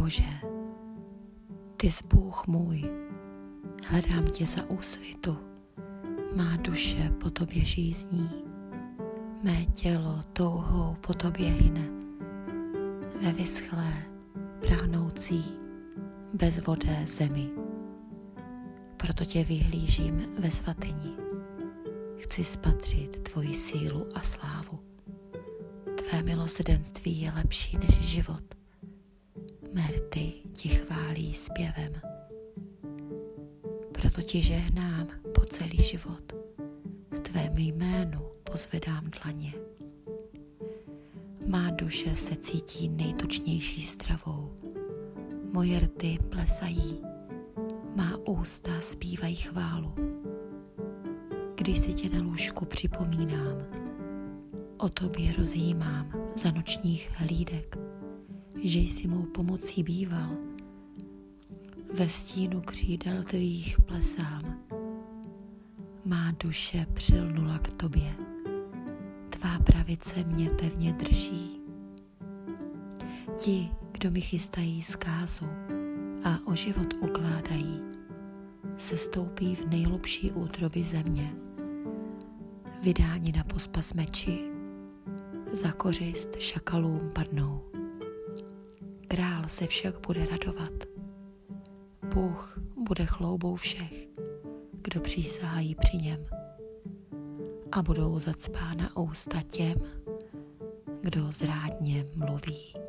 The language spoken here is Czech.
Bože, ty jsi Bůh můj, hledám tě za úsvitu, má duše po tobě žízní, mé tělo touhou po tobě hyne, ve vyschlé, prahnoucí, bezvodé zemi. Proto tě vyhlížím ve svatyni. Chci spatřit tvoji sílu a slávu. Tvé milosedenství je lepší než život. Merty ti chválí zpěvem. Proto ti žehnám po celý život. V tvém jménu pozvedám dlaně. Má duše se cítí nejtučnější stravou. Moje rty plesají, má ústa zpívají chválu. Když si tě na lůžku připomínám, o tobě rozjímám za nočních hlídek, že jsi mou pomocí býval. Ve stínu křídel tvých plesám. Má duše přilnula k tobě. Tvá pravice mě pevně drží. Ti, kdo mi chystají zkázu a o život ukládají, se stoupí v nejlubší útroby země. Vydáni na pospas meči, za kořist šakalům padnou. Král se však bude radovat. Bůh bude chloubou všech, kdo přísahají při něm. A budou zacpána ústa těm, kdo zrádně mluví.